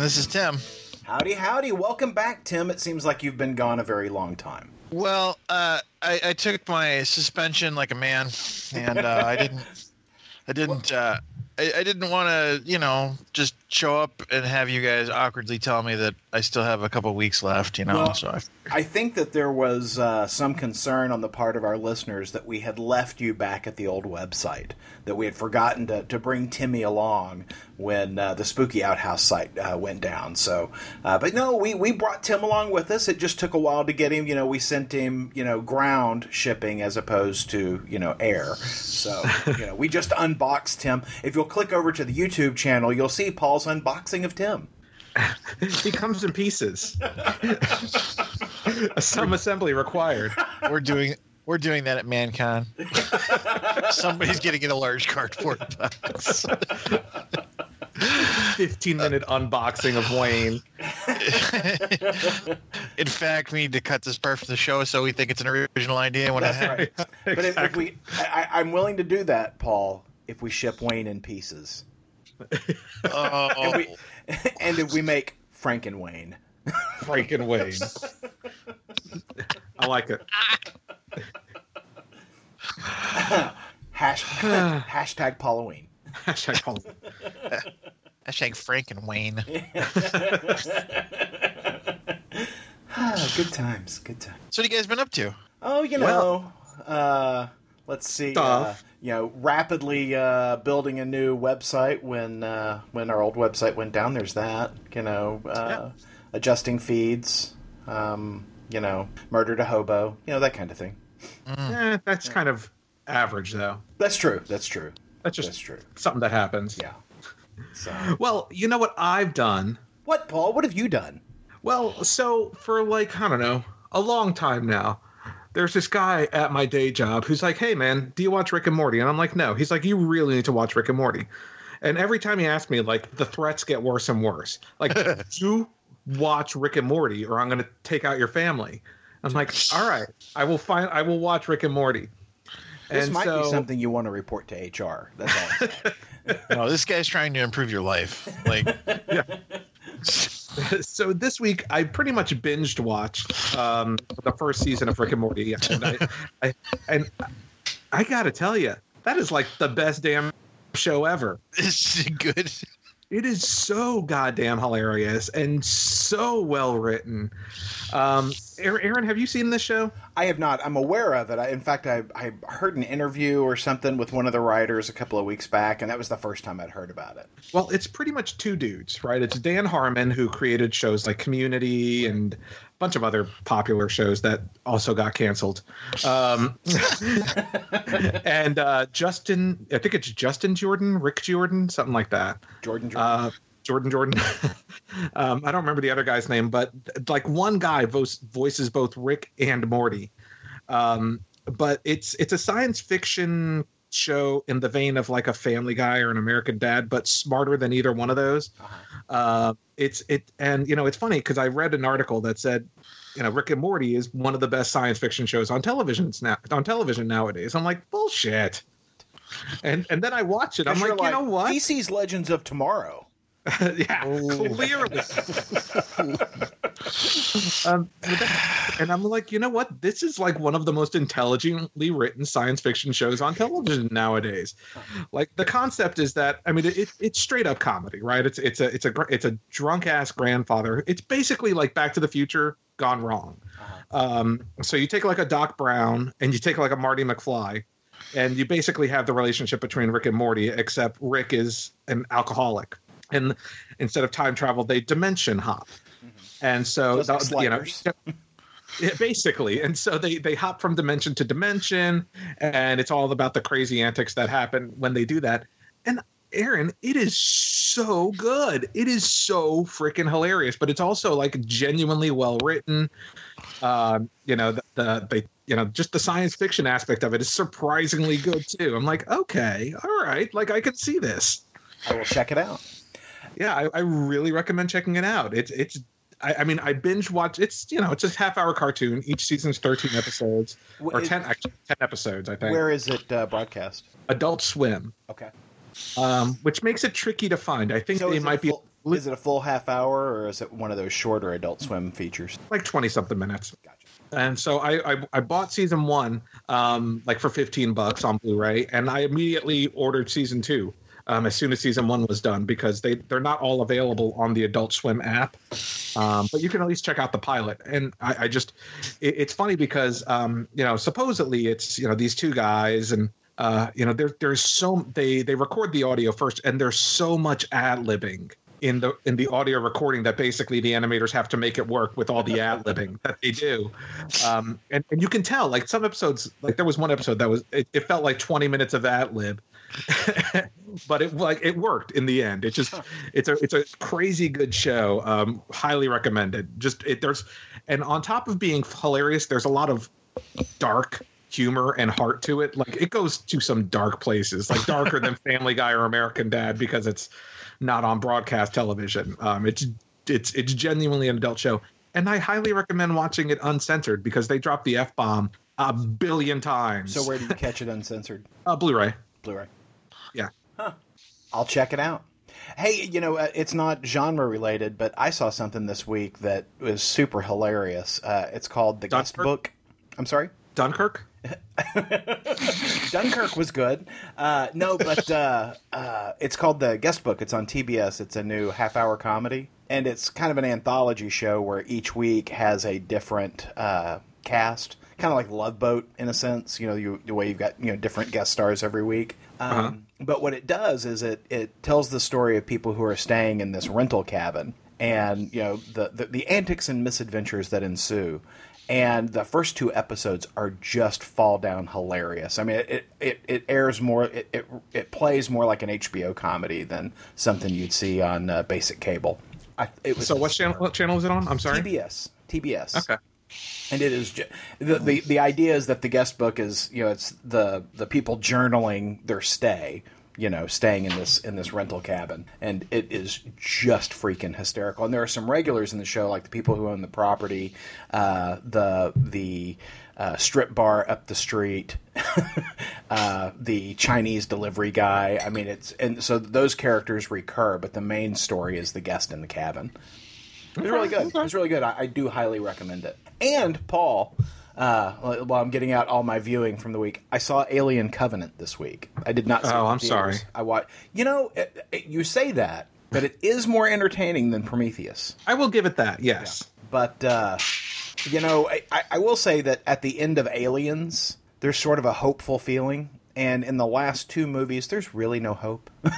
This is Paul. And this is Tim. Howdy, howdy. Welcome back, Tim. It seems like you've been gone a very long time. Well, uh, I, I took my suspension like a man, and uh, I didn't. I didn't. Uh, I, I didn't want to, you know, just show up and have you guys awkwardly tell me that I still have a couple weeks left. You know, Well, so I, I think that there was uh, some concern on the part of our listeners that we had left you back at the old website, that we had forgotten to, to bring Timmy along when uh, the Spooky Outhouse site uh, went down. So, uh, but no, we, we brought Tim along with us. It just took a while to get him. You know, we sent him, you know, ground shipping as opposed to, you know, air. So, you know, we just unboxed him. If you'll click over to the YouTube channel, you'll see Paul's unboxing of Tim. He comes in pieces. Some assembly required. we're doing. We're doing that at ManCon. Somebody's getting in a large cardboard box. 15 minute unboxing of Wayne. In fact, we need to cut this part from the show so we think it's an original idea when it happens. But if, if we, I, I'm willing to do that, Paul, if we ship Wayne in pieces. Oh, and we and if we make Franken Wayne. Freaking Wayne. I like it. Hash, hashtag Halloween. Hashtag Paul. hashtag Frank and Wayne. good times, good times. So, what have you guys been up to? Oh, you know, uh, let's see. Uh, Stuff. You know, rapidly uh, building a new website when uh, when our old website went down. There's that. You know, uh, adjusting feeds. Um, you know, murder to hobo. You know that kind of thing. Eh, that's kind of average, though. That's true. That's true. That's just That's true. something that happens. Yeah. So, Well, you know what I've done? what, Paul? What have you done? Well, so for like, I don't know, a long time now, there's this guy at my day job who's like, hey, man, do you watch Rick and Morty? And I'm like, no. He's like, you really need to watch Rick and Morty. And every time he asks me, like, the threats get worse and worse. Like, do watch Rick and Morty or I'm going to take out your family. I'm like, all right, I will find, I will watch Rick and Morty. This And might be something you want to report to HR. That's all. No, this guy's trying to improve your life. Like, so this week I pretty much binged watched um, the first season of Rick and Morty, and I, I and I gotta tell you, that is like the best damn show ever. is good. It is so goddamn hilarious and so well written. Um, Aaron, have you seen this show? I have not. I'm aware of it. I, in fact, I, I heard an interview or something with one of the writers a couple of weeks back, and that was the first time I'd heard about it. Well, it's pretty much two dudes, right? It's Dan Harmon who created shows like Community and bunch of other popular shows that also got canceled. Um, and uh, Justin, I think it's Justin Jordan, Rick Jordan, something like that. Jordan, Jordan. Uh, Jordan Jordan. um, I don't remember the other guy's name, but like one guy voice, voices both Rick and Morty. Um, but it's it's a science fiction show in the vein of like a Family Guy or an American Dad, but smarter than either one of those. Uh, it's it, and you know it's funny because I read an article that said, you know, Rick and Morty is one of the best science fiction shows on television now on television nowadays. I'm like bullshit. And and then I watch it. I'm like, you're you know what? DC's Legends of Tomorrow. yeah, clearly. um, and I'm like, you know what? This is like one of the most intelligently written science fiction shows on television nowadays. Like the concept is that I mean, it, it's straight up comedy, right? It's it's a it's a it's a drunk ass grandfather. It's basically like Back to the Future gone wrong. Um, so you take like a Doc Brown and you take like a Marty McFly, and you basically have the relationship between Rick and Morty, except Rick is an alcoholic, and instead of time travel, they dimension hop, and so Just you know. Yeah, basically. And so they they hop from dimension to dimension and it's all about the crazy antics that happen when they do that. And aaron it is so good. It is so freaking hilarious but it's also like genuinely well written. Um you know the, the they you know just the science fiction aspect of it is surprisingly good too. I'm like okay all right like i can see this. I will check it out. yeah I, I really recommend checking it out. It's it's I, I mean i binge watch it's you know it's a half hour cartoon each season's 13 episodes or 10 actually 10 episodes i think Where is it uh, broadcast? adult swim Okay. um, which makes it tricky to find i think So it might be full, Is it a full half hour or is it one of those shorter Adult Swim features? like 20 something minutes. Gotcha. And so I, I, I bought season one, um, like for 15 bucks on Blu-ray, and I immediately ordered season two um, as soon as season one was done because they they're not all available on the Adult Swim app, um, but you can at least check out the pilot. And I, I just, it, it's funny because um, you know supposedly it's you know these two guys and. Uh, you know, there, there's so they they record the audio first, and there's so much ad libbing in the in the audio recording that basically the animators have to make it work with all the ad libbing that they do um, and, and you can tell like some episodes like there was one episode that was it, it felt like 20 minutes of ad lib but it like it worked in the end it just it's a it's a crazy good show um, highly recommended just it there's and on top of being hilarious there's a lot of dark humor and heart to it like it goes to some dark places like darker than family guy or american dad because it's not on broadcast television. Um, it's it's it's genuinely an adult show, and I highly recommend watching it uncensored because they drop the f bomb a billion times. So where do you catch it uncensored? uh, Blu-ray. Blu-ray. Yeah. I'll check it out. Hey, you know, uh, it's not genre related, but I saw something this week that was super hilarious. Uh, it's called The Guest Book. I'm sorry? Dunkirk. Dunkirk was good. Uh, no, but uh, uh, it's called The Guest Book. It's on TBS. It's a new half hour comedy. And it's kind of an anthology show where each week has a different uh, cast, kind of like Love Boat in a sense, you know, you, the way you've got, you know, different guest stars every week. Um, Uh-huh. But what it does is it, it tells the story of people who are staying in this rental cabin and, you know, the, the, the antics and misadventures that ensue and the first two episodes are just fall down hilarious. I mean, it it, it airs more, it, it it plays more like an HBO comedy than something you'd see on uh, basic cable. I, it was So what channel? What channel is it on? I'm sorry. TBS, TBS. Okay. And it is ju- the, the the idea is that the guest book is you know it's the the people journaling their stay you know staying in this in this rental cabin. And it is just freaking hysterical. And there are some regulars in the show like the people who own the property uh, the the uh, strip bar up the street uh, the Chinese delivery guy. I mean it's and so those characters recur but the main story is the guest in the cabin it's really good. It's really good. I, I do highly recommend it. And Paul, uh, while I'm getting out all my viewing from the week, I saw Alien Covenant this week. I did not. See Oh, in I'm theaters. sorry. I watched. You know, it, it- you say that, but it is more entertaining than Prometheus. I will give it that. Yes. But uh, you know, I, I- I will say that at the end of Aliens, there's sort of a hopeful feeling. And in the last two movies, there's really no hope.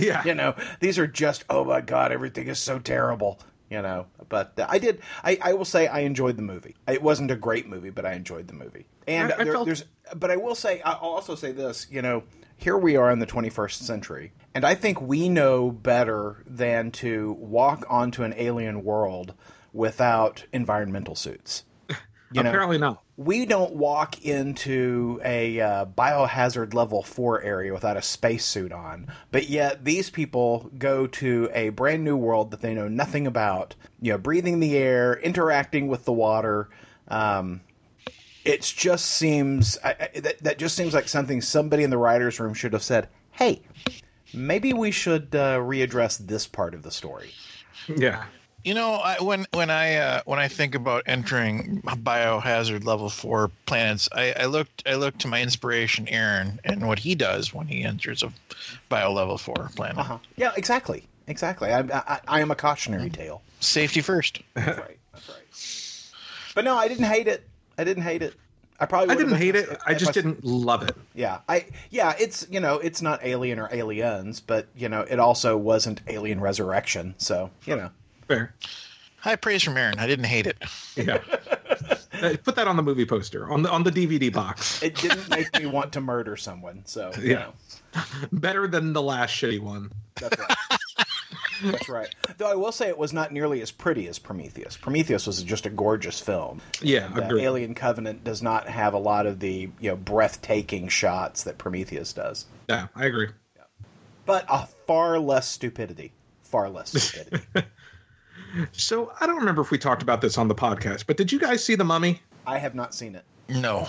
Yeah. you know these are just oh my god everything is so terrible you know but uh, i did I, I will say i enjoyed the movie. It wasn't a great movie but i enjoyed the movie. And I- I there, felt- there's but i will say i'll also say this you know here we are in the 21st century and i think we know better than to walk onto an alien world without environmental suits. You know? Apparently not. We don't walk into a uh, biohazard level 4 area without a spacesuit on but yet these people go to a brand new world that they know nothing about you know breathing the air interacting with the water um, it just seems I, I, that, that just seems like something somebody in the writers room should have said hey maybe we should uh, readdress this part of the story Yeah. You know, I, when when I uh, when I think about entering biohazard level four planets, I, I looked I look to my inspiration, Aaron, and what he does when he enters a bio level four planet. uh-huh. yeah exactly exactly I, I, I am a cautionary tale Safety first. That's right. That's right. But no, I didn't hate it. I didn't hate it. I probably I didn't hate it. I if just didn't love it. Yeah, I yeah, it's you know it's not Alien or Aliens, but you know it also wasn't Alien Resurrection, so you know. Fair. High praise from Aaron. I didn't hate it. Yeah. Put that on the movie poster on the on the DVD box. It didn't make me want to murder someone, so you Yeah. know, Better than the last shitty one. that's right. that's right. Though I will say it was not nearly as pretty as Prometheus. Prometheus was just a gorgeous film. Yeah, And, uh. Alien Covenant does not have a lot of the you know breathtaking shots that Prometheus does. Yeah, I agree. but a far less stupidity. Far less stupidity. So I don't remember if we talked about this on the podcast, but did you guys see the Mummy? I have not seen it. No.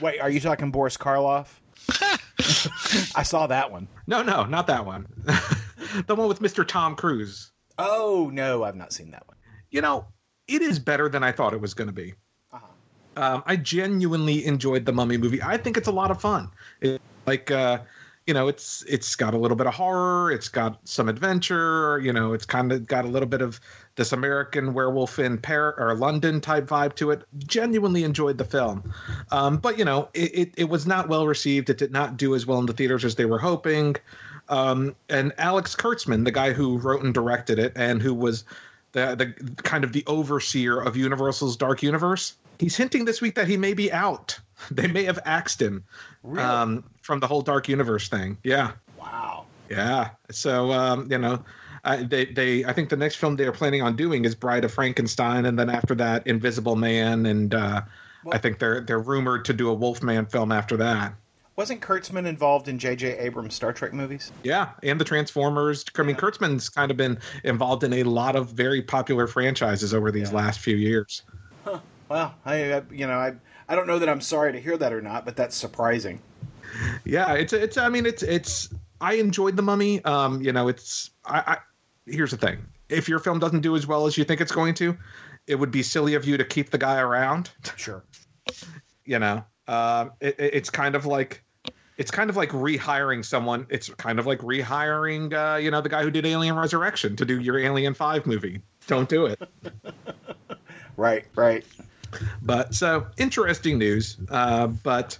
Wait, are you talking Boris Karloff? I saw that one. No, no, not that one. the one with Mr. Tom Cruise. Oh no, I've not seen that one. You know, it is better than I thought it was going to be. Uh-huh. Um, I genuinely enjoyed the Mummy movie. I think it's a lot of fun. It, like, uh, you know, it's it's got a little bit of horror. It's got some adventure. You know, it's kind of got a little bit of this American werewolf in Paris or London type vibe to it. Genuinely enjoyed the film, um, but you know, it, it, it was not well received. It did not do as well in the theaters as they were hoping. Um, and Alex Kurtzman, the guy who wrote and directed it, and who was the the kind of the overseer of Universal's Dark Universe, he's hinting this week that he may be out. They may have axed him Really? um, from the whole Dark Universe thing. Yeah. wow. Yeah. So um, you know, uh, they they I think the next film they are planning on doing is Bride of Frankenstein, and then after that, Invisible Man, and uh, Well- I think they're they're rumored to do a Wolfman film after that. Wasn't Kurtzman involved in J.J. Abrams' Star Trek movies? Yeah, and the Transformers. I mean, Yeah. Kurtzman's kind of been involved in a lot of very popular franchises over these Yeah. last few years. Well, I, I you know I I don't know that I'm sorry to hear that or not, but that's surprising. Yeah, it's it's. I mean, it's it's. I enjoyed the Mummy. Um, you know, it's. I, I here's the thing: if your film doesn't do as well as you think it's going to, it would be silly of you to keep the guy around. Sure. You know, um, it, it- it's kind of like. It's kind of like rehiring someone. It's kind of like rehiring, uh, you know, the guy who did Alien Resurrection to do your Alien Five movie. Don't do it. Right. Right. But so interesting news, uh, but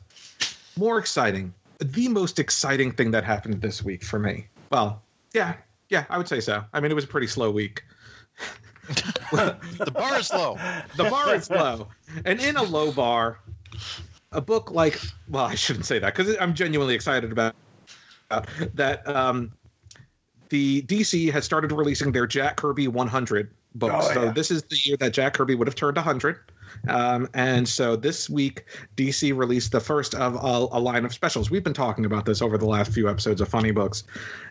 more exciting. The most exciting thing that happened this week for me. Well, yeah, yeah, I would say so. I mean, it was a pretty slow week. The bar is low. The bar is low, and in a low bar, a book like well, I shouldn't say that because I'm genuinely excited about about that. Um, the DC has started releasing their Jack Kirby 100 books. Oh, so this is the year that Jack Kirby would have turned 100. Um, and so this week, DC released the first of a, a line of specials. We've been talking about this over the last few episodes of Funny Books.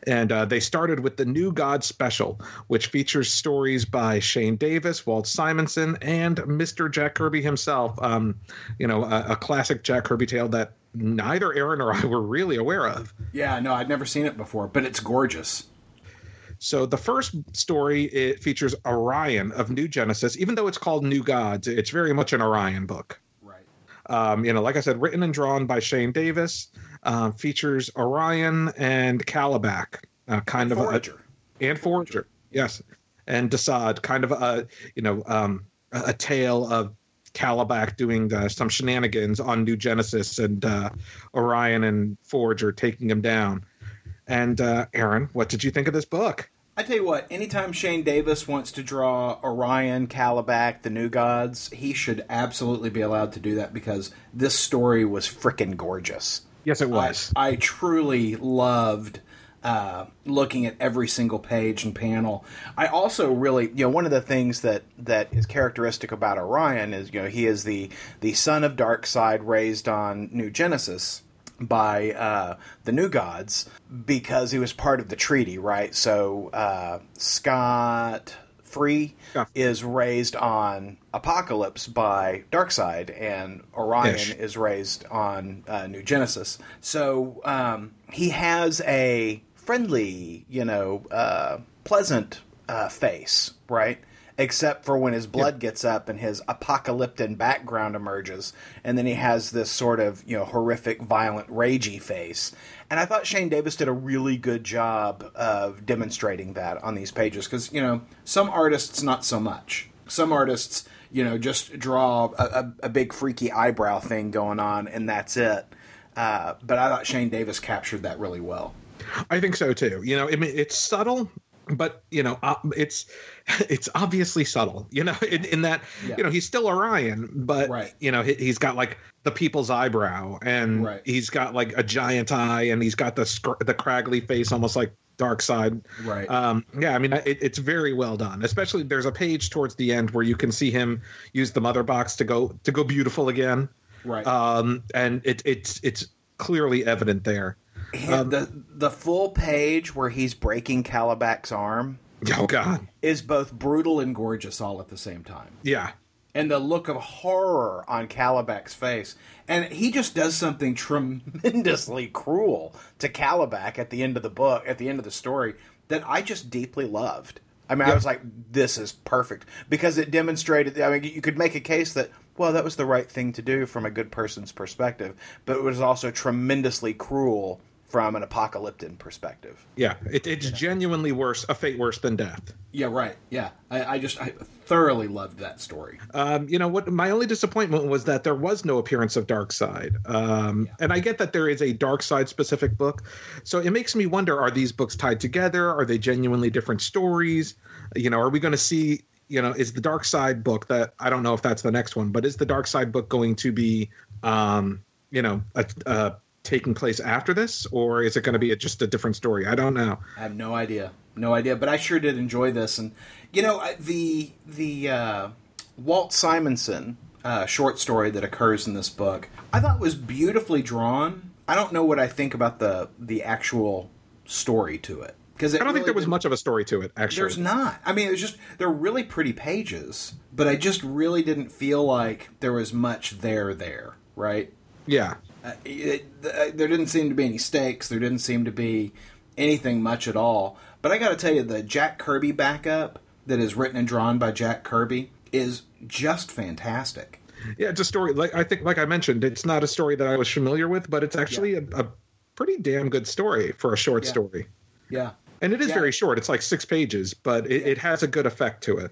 And uh, they started with the New God special, which features stories by Shane Davis, Walt Simonson, and Mr. Jack Kirby himself. Um, you know, a, a classic Jack Kirby tale that neither Aaron or I were really aware of. Yeah. No, I'd never seen it before, but it's gorgeous. So the first story it features Orion of New Genesis. Even though it's called New Gods, it's very much an Orion book. Right. Um, you know, like I said, written and drawn by Shane Davis, uh, features Orion and Kalibak, uh, kind of a, Forager. and Forager, yes, and Desaad, kind of a you know um, a, a tale of Kalibak doing uh, some shenanigans on New Genesis and uh, Orion and Forager taking him down. And uh, Aaron, what did you think of this book? I tell you what, anytime Shane Davis wants to draw Orion, Kalibak, the New Gods, he should absolutely be allowed to do that because this story was frickin' gorgeous. Yes, it was. I, I truly loved uh, looking at every single page and panel. I also really, you know, one of the things that that is characteristic about Orion is, you know, he is the the son of Darkseid, raised on New Genesis by uh, the New Gods because he was part of the treaty, right? So uh, Scott Free Yeah. is raised on Apokolips by Darkseid, and Orion Ish. is raised on uh, New Genesis. So um, he has a friendly, you know, uh, pleasant uh, face, right? Except for when his blood gets up and his apocalyptic background emerges, and then he has this sort of, you know, horrific, violent, ragey face. And I thought Shane Davis did a really good job of demonstrating that on these pages because, you know, some artists, not so much. Some artists, you know, just draw a, a, a big freaky eyebrow thing going on, and that's it. Uh, but I thought Shane Davis captured that really well. I think so too. You know, I mean, it's subtle, but you know, uh, it's it's obviously subtle. You know, in, in that Yeah. you know he's still Orion, but Right. you know he, he's got like the people's eyebrow, and Right. he's got like a giant eye, and he's got the scr- the craggly face, almost like Darkseid. Right. Um, yeah, I mean, it, it's very well done. Especially there's a page towards the end where you can see him use the mother box to go to go beautiful again, right. um, and it, it's it's clearly evident there. And the the full page where he's breaking Kalibak's arm Oh God, is both brutal and gorgeous all at the same time. yeah. And the look of horror on Kalibak's face. And he just does something tremendously cruel to Kalibak at the end of the book, at the end of the story. that I just deeply loved. I mean, I was like, this is perfect because it demonstrated. I mean, you could make a case that, well, that was the right thing to do from a good person's perspective, but it was also tremendously cruel from an apocalyptic perspective. Yeah, it, it's genuinely worse, a fate worse than death. Yeah, right. Yeah, I, I just I thoroughly loved that story. Um, you know what? My only disappointment was that there was no appearance of Darkseid. Um, And I get that there is a Darkseid specific book, so it makes me wonder: Are these books tied together? Are they genuinely different stories? You know, are we going to see? You know, is the Darkseid book that I don't know if that's the next one, but is the Darkseid book going to be, um, you know, a, a taking place after this, or is it going to be a, just a different story? I don't know. I have no idea, no idea. But I sure did enjoy this, and you know the the uh, Walt Simonson uh, short story that occurs in this book, I thought was beautifully drawn. I don't know what I think about the the actual story to it because I don't think there was much of a story to it. Actually, There's not. I mean, it was just they're really pretty pages, but I just really didn't feel like there was much there there. Right? yeah. Uh, it, uh, there didn't seem to be any stakes. There didn't seem to be anything much at all. But I got to tell you, the Jack Kirby backup that is written and drawn by Jack Kirby is just fantastic. Yeah, it's a story. Like I think, like I mentioned, it's not a story that I was familiar with, but it's actually a, a pretty damn good story for a short Yeah. story. Yeah. And it is Yeah. very short. It's like six pages, but it, it has a good effect to it.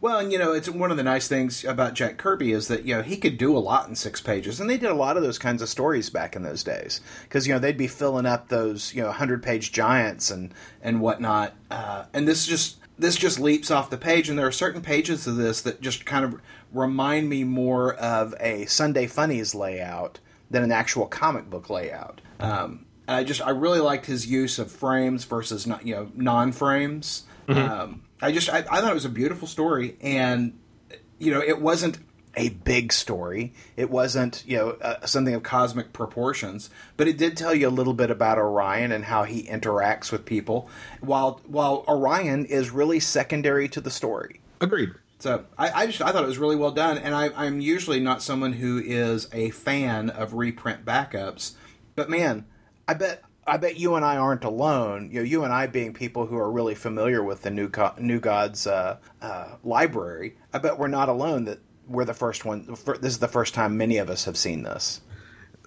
Well, and you know, it's one of the nice things about Jack Kirby is that you know he could do a lot in six pages, and they did a lot of those kinds of stories back in those days because you know they'd be filling up those you know hundred page giants and and whatnot, uh, and this just this just leaps off the page, and there are certain pages of this that just kind of remind me more of a Sunday Funnies layout than an actual comic book layout. Um, and I just I really liked his use of frames versus not you know non frames. Um, I just I, I thought it was a beautiful story, and you know it wasn't a big story. It wasn't you know uh, something of cosmic proportions, but it did tell you a little bit about Orion and how he interacts with people. While while Orion is really secondary to the story. Agreed. So I, I just I thought it was really well done, and I, I'm usually not someone who is a fan of reprint backups, but man, I bet I bet you and I aren't alone. You know, you and I being people who are really familiar with the New Co- New Gods uh, uh, library, I bet we're not alone. That we're the first one. fir- This is the first time many of us have seen this.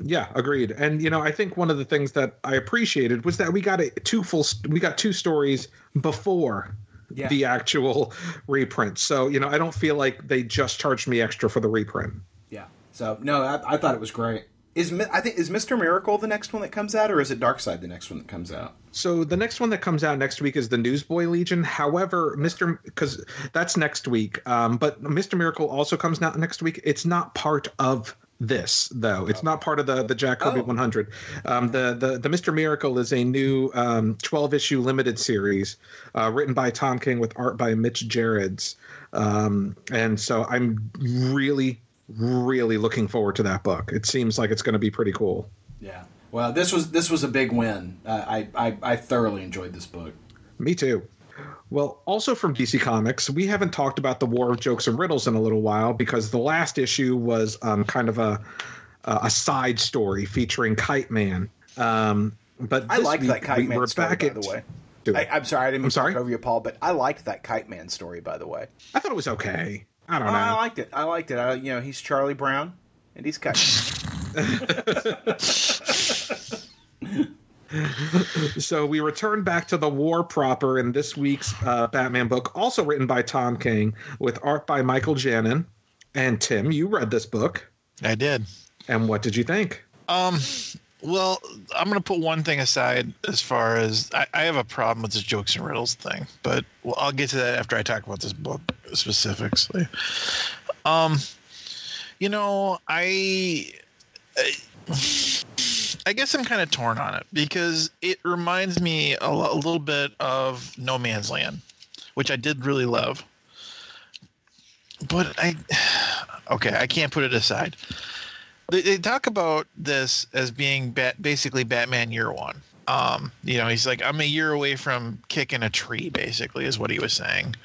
Yeah, agreed. And you know, I think one of the things that I appreciated was that we got a two full we got two stories before Yeah. the actual reprint. So, you know, I don't feel like they just charged me extra for the reprint. Yeah. So no, I, I thought it was great. Is I think is Mister Miracle the next one that comes out, or is it Darkseid the next one that comes out? So the next one that comes out next week is the Newsboy Legion. However, Mister because that's next week. Um, but Mister Miracle also comes out next week. It's not part of this though. It's not part of the the Jack Kirby Oh. 100. Um, the the the Mister Miracle is a new um, 12 issue limited series uh, written by Tom King with art by Mitch Gerads. Um, and so I'm really really looking forward to that book. It seems like it's going to be pretty cool. Yeah. Well, this was this was a big win. Uh, I, I I thoroughly enjoyed this book. Me too. Well, also from DC Comics, we haven't talked about the War of Jokes and Riddles in a little while because the last issue was um, kind of a a side story featuring Kite Man. Um, but I week that Kite we- Man story, back by at- the way. I, I'm sorry, I didn't mean I'm to sorry? over you, Paul, but I liked that Kite Man story, by the way. I thought it was okay. I don't know. I liked it. I liked it. I, you know, he's Charlie Brown, and he's cut. so we return back to the war proper in this week's uh, Batman book, also written by Tom King with art by Michael Janin. And Tim, you read this book, I did. and what did you think? Um, well, I'm gonna put one thing aside as far as I, I have a problem with this jokes and riddles thing, but well, I'll get to that after I talk about this book specifically. Um, you know, I, I, I guess I'm kind of torn on it because it reminds me a, lo- a little bit of No Man's Land, which I did really love. But I, okay, I can't put it aside they, they talk about this as being bat, basically Batman Year One. Um, you know, he's like, I'm a year away from kicking a tree. Basically, is what he was saying.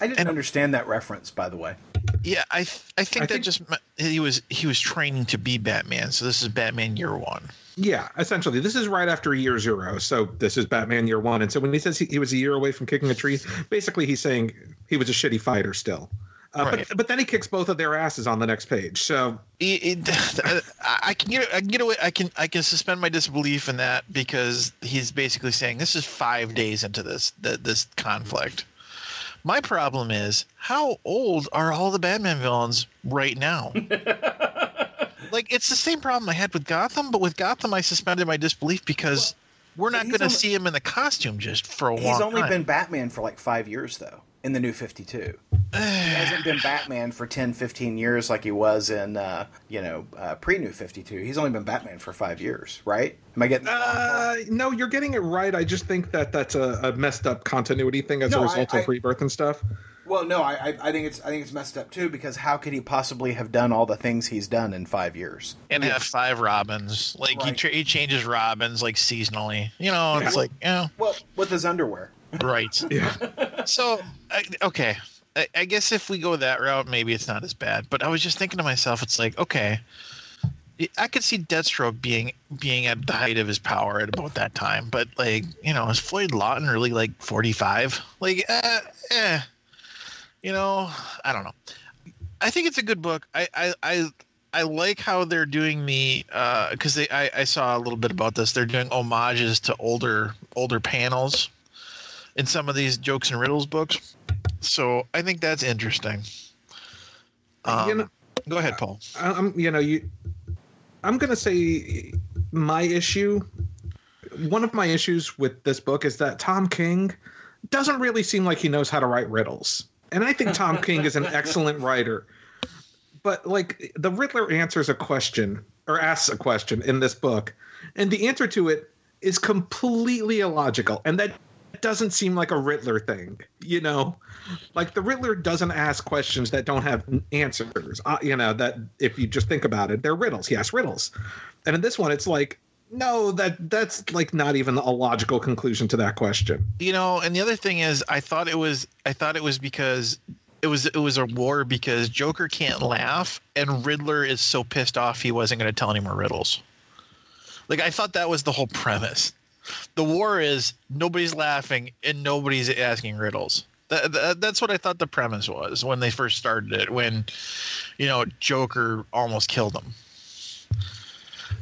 I didn't And- understand that reference, by the way. Yeah, I th- I think I that think- just he was he was training to be Batman. So this is Batman Year One. Yeah, essentially, this is right after year zero. So this is Batman year one, and so when he says he, he was a year away from kicking a tree, basically he's saying he was a shitty fighter still. Uh, Right. But but then he kicks both of their asses on the next page. So It- it- I I can get I can get away I can I can suspend my disbelief in that because he's basically saying this is five days into this th- this conflict. My problem is how old are all the Batman villains right now? like it's the same problem I had with Gotham, but with Gotham I suspended my disbelief because we're not going to see him in the costume just for a while. He's only time. been Batman for like five years, though, in the new 52. he hasn't been Batman for 10, 15 years like he was in, uh, you know, uh, pre New 52. He's only been Batman for five years, right? Am I getting uh, no, you're getting it right. I just think that that's a, a messed up continuity thing as No, a I- result I- of rebirth and stuff. Well, no, I, I, I think it's I think it's messed up too because how could he possibly have done all the things he's done in five years? and have five Robins. Like he, tra- he changes Robins like seasonally. You know, it's Yeah. like yeah, Well, with his underwear. Right. Yeah. So I, okay, I, I guess if we go that route, maybe it's not as bad. But I was just thinking to myself, it's like okay, I could see Deathstroke being being at the height of his power at about that time. But like you know, is Floyd Lawton really like forty five? Like uh, eh, you know, I don't know. I think it's a good book. I I I, I like how they're doing the because they I, I saw a little bit about this. They're doing homages to older older panels in some of these jokes and riddles books. So I think that's interesting. Um, You know- go ahead, Paul. I- I'm you know you I'm gonna say my issue one of my issues with this book is that Tom King doesn't really seem like he knows how to write riddles. And I think Tom King is an excellent writer. But like the Riddler answers a question or asks a question in this book, and the answer to it is completely illogical. And that doesn't seem like a Riddler thing, you know? Like the Riddler doesn't ask questions that don't have answers. Uh, you know that if you just think about it, they're riddles. He asks riddles, and in this one, it's like no, that that's like not even a logical conclusion to that question. You know, and the other thing is, I thought it was I thought it was because it was it was a war because Joker can't laugh and Riddler is so pissed off he wasn't going to tell any more riddles. Like I thought that was the whole premise. The war is nobody's laughing and nobody's asking riddles. That, that, that's what I thought the premise was when they first started it. When, you know, Joker almost killed him.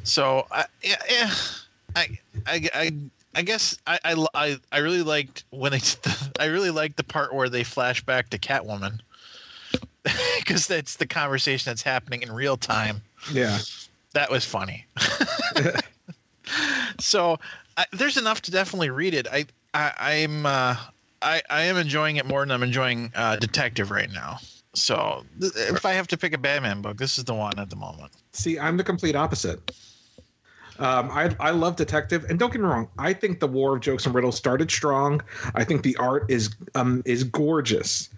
So I yeah, I I I I guess I, I, I, really liked when it's I really liked the part where they flash back to Catwoman because that's the conversation that's happening in real time. Yeah, That was funny. so I, there's enough to definitely read it. I, I I'm uh, I I am enjoying it more than I'm enjoying uh, Detective right now. So th- if I have to pick a Batman book, this is the one at the moment. See, I'm the complete opposite. Um, I I love Detective, and don't get me wrong. I think the War of Jokes and Riddles started strong. I think the art is um is gorgeous,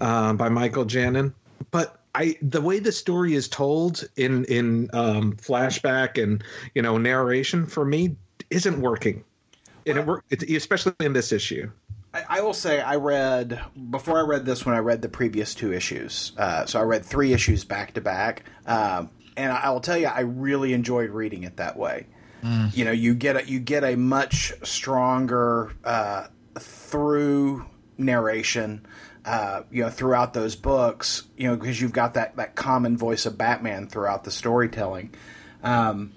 um, by Michael Janin. But I the way the story is told in in um, flashback and you know narration for me isn't working. And it work, especially in this issue. I, I will say I read before I read this one. I read the previous two issues, uh, so I read three issues back to back. Um, and I, I will tell you, I really enjoyed reading it that way. You know, you get a, you get a much stronger uh, through narration. Uh, you know, throughout those books, you know, because you've got that that common voice of Batman throughout the storytelling. Um,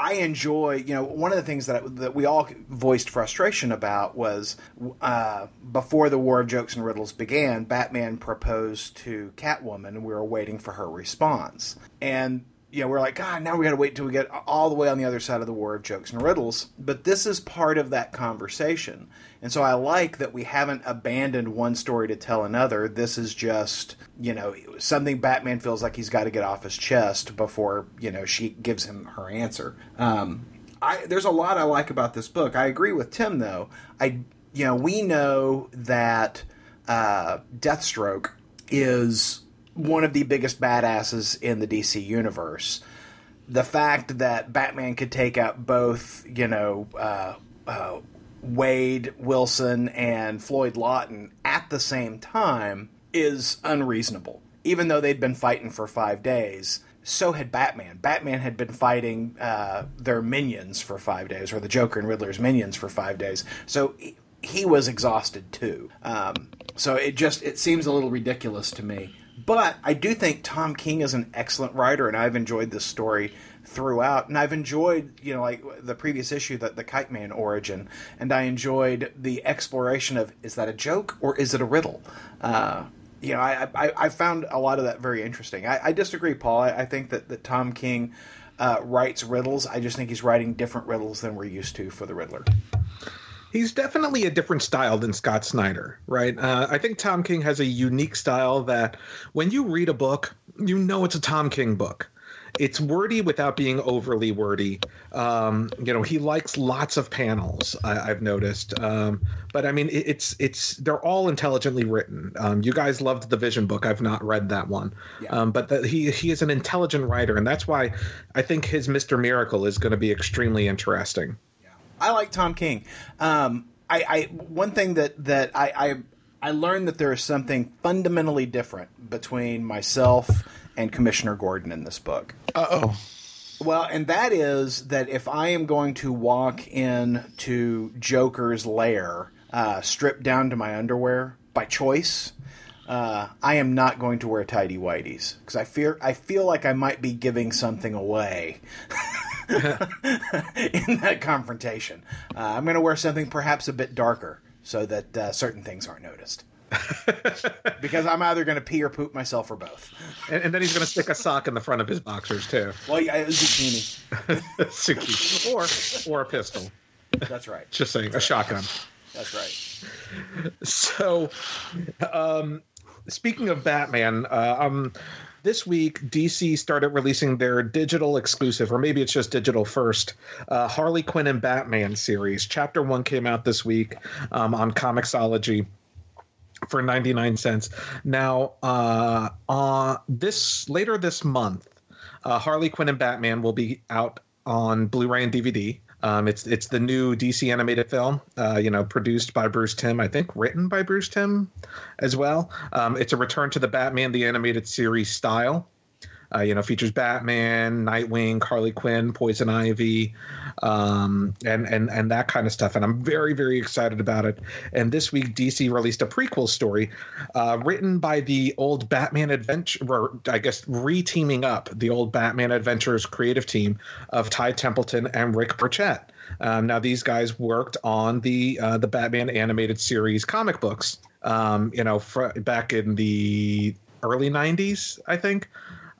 I enjoy, you know, one of the things that that we all voiced frustration about was uh, before the War of Jokes and Riddles began, Batman proposed to Catwoman, and we were waiting for her response. And you know, we're like, God, now we got to wait till we get all the way on the other side of the War of Jokes and Riddles. But this is part of that conversation, and so I like that we haven't abandoned one story to tell another. This is just, you know, something Batman feels like he's got to get off his chest before you know she gives him her answer. Um, I, there's a lot I like about this book. I agree with Tim though. I you know we know that uh, Deathstroke is one of the biggest badasses in the DC universe. The fact that Batman could take out both you know uh, uh, Wade Wilson and Floyd Lawton at the same time is unreasonable. Even though they'd been fighting for five days, so had Batman. Batman had been fighting uh, their minions for five days, or the Joker and Riddler's minions for five days. So he, was exhausted too. Um, so it just it seems a little ridiculous to me. But I do think Tom King is an excellent writer, and I've enjoyed this story throughout. And I've enjoyed, you know, like the previous issue, that the Kite Man origin, and I enjoyed the exploration of is that a joke or is it a riddle? Uh, you know, I, I, I found a lot of that very interesting. I, I disagree, Paul. I, I think that, that Tom King uh, writes riddles. I just think he's writing different riddles than we're used to for the Riddler. He's definitely a different style than Scott Snyder, right? Uh, I think Tom King has a unique style that when you read a book, you know it's a Tom King book it's wordy without being overly wordy. Um, you know, he likes lots of panels. I, have noticed, um, but I mean, it, it's it's they're all intelligently written. Um, you guys loved the Vision book. I've not read that one, yeah. Um, but the, he he is an intelligent writer, and that's why I think his Mister Miracle is going to be extremely interesting. Yeah. I like Tom King. Um, I, I one thing that that I, I I learned that there is something fundamentally different between myself and Commissioner Gordon in this book. Uh oh. Well, and that is that if I am going to walk into Joker's lair, uh, stripped down to my underwear by choice, uh, I am not going to wear tidy whities because I fear I feel like I might be giving something away in that confrontation. Uh, I'm going to wear something perhaps a bit darker so that uh, certain things aren't noticed. because I'm either going to pee or poop myself or both. And, and then he's going to stick a sock in the front of his boxers too. Well, yeah, zucchini. zucchini, or or a pistol. That's right. Just saying, That's a right. shotgun. That's right. So, um, speaking of Batman, uh, um, this week DC started releasing their digital exclusive, or maybe it's just digital first, uh, Harley Quinn and Batman series. Chapter one came out this week um, on Comixology for 99 cents. Now, uh, uh, this later this month, uh, Harley Quinn and Batman will be out on Blu-ray and DVD. Um, it's it's the new DC animated film, uh, you know, produced by Bruce Timm, I think, written by Bruce Timm as well. Um, it's a return to the Batman the animated series style. Uh, you know, features Batman, Nightwing, Harley Quinn, Poison Ivy, um, and and and that kind of stuff. And I'm very very excited about it. And this week, DC released a prequel story uh, written by the old Batman Adventure, I guess re-teaming up the old Batman Adventures creative team of Ty Templeton and Rick Burchett. Um, now these guys worked on the uh, the Batman animated series comic books. Um, you know, fr- back in the early 90s, I think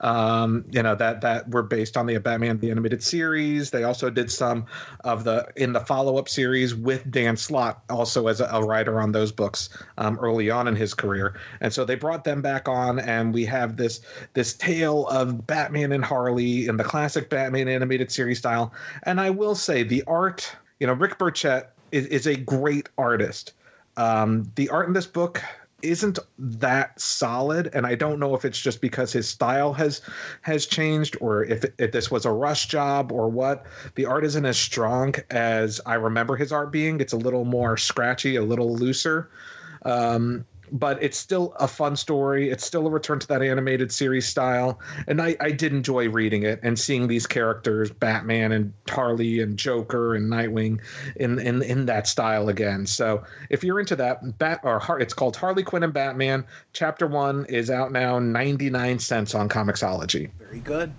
um, you know that that were based on the Batman the animated series. They also did some of the in the follow up series with Dan Slott, also as a, a writer on those books um, early on in his career. And so they brought them back on, and we have this this tale of Batman and Harley in the classic Batman animated series style. And I will say the art, you know, Rick Burchett is, is a great artist. Um, the art in this book isn't that solid and i don't know if it's just because his style has has changed or if, if this was a rush job or what. The art isn't as strong as i remember his art being. It's a little more scratchy a little looser. Um, but it's still a fun story. It's still a return to that animated series style, and I, I did enjoy reading it and seeing these characters, Batman and Harley and Joker and Nightwing, in in in that style again. So if you're into that, Bat or it's called Harley Quinn and Batman. Chapter one is out now, ninety nine cents on Comixology. Very good.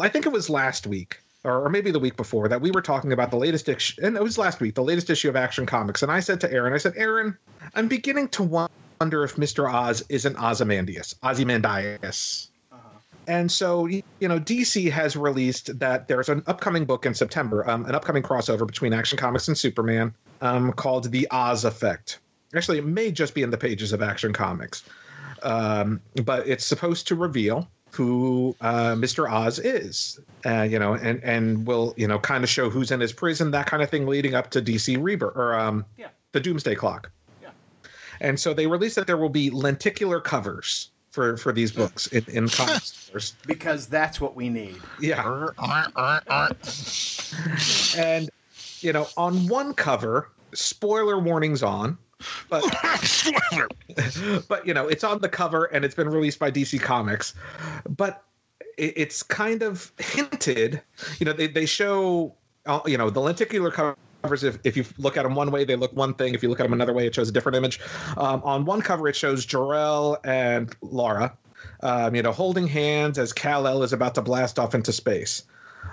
I think it was last week or, maybe the week before that we were talking about the latest issue and it was last week the latest issue of action comics and i said to aaron i said aaron i'm beginning to want wonder if Mr. Oz isn't Ozymandias, Ozymandias. Uh-huh. And so, you know, DC has released that there's an upcoming book in September, um, an upcoming crossover between Action Comics and Superman um, called The Oz Effect. Actually, it may just be in the pages of Action Comics, um, but it's supposed to reveal who uh, Mr. Oz is, uh, you know, and and will you know kind of show who's in his prison, that kind of thing, leading up to DC Rebirth or um, yeah. the Doomsday Clock. And so they released that there will be lenticular covers for for these books in, in comic stores because that's what we need. Yeah. and you know, on one cover, spoiler warnings on, but but you know, it's on the cover and it's been released by DC Comics. But it, it's kind of hinted. You know, they they show uh, you know the lenticular covers. If if you look at them one way, they look one thing. If you look at them another way, it shows a different image. Um, on one cover, it shows Jor-El and Laura, um, you know, holding hands as Kal El is about to blast off into space.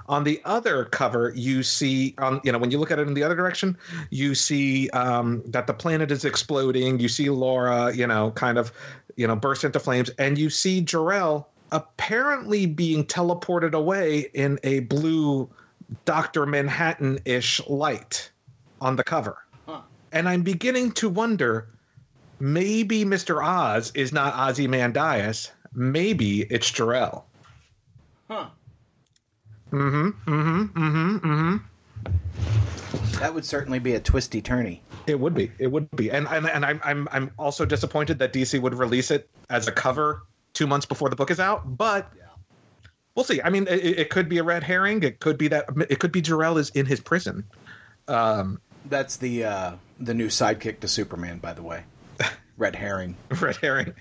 On the other cover, you see, um, you know, when you look at it in the other direction, you see um, that the planet is exploding. You see Laura, you know, kind of, you know, burst into flames, and you see Jor-El apparently being teleported away in a blue Doctor Manhattan ish light on the cover. Huh. And I'm beginning to wonder maybe Mr. Oz is not Ozymandias. Maybe it's Jor-El. Huh. Mm-hmm. Mm-hmm. Mm-hmm. Mm-hmm. That would certainly be a twisty turny. It would be. It would be. And and, and I'm I'm I'm also disappointed that DC would release it as a cover two months before the book is out. But Yeah. We'll see. I mean, it, it could be a red herring. It could be that. It could be Jor-El is in his prison. Um, That's the uh, the new sidekick to Superman, by the way. Red herring. red herring.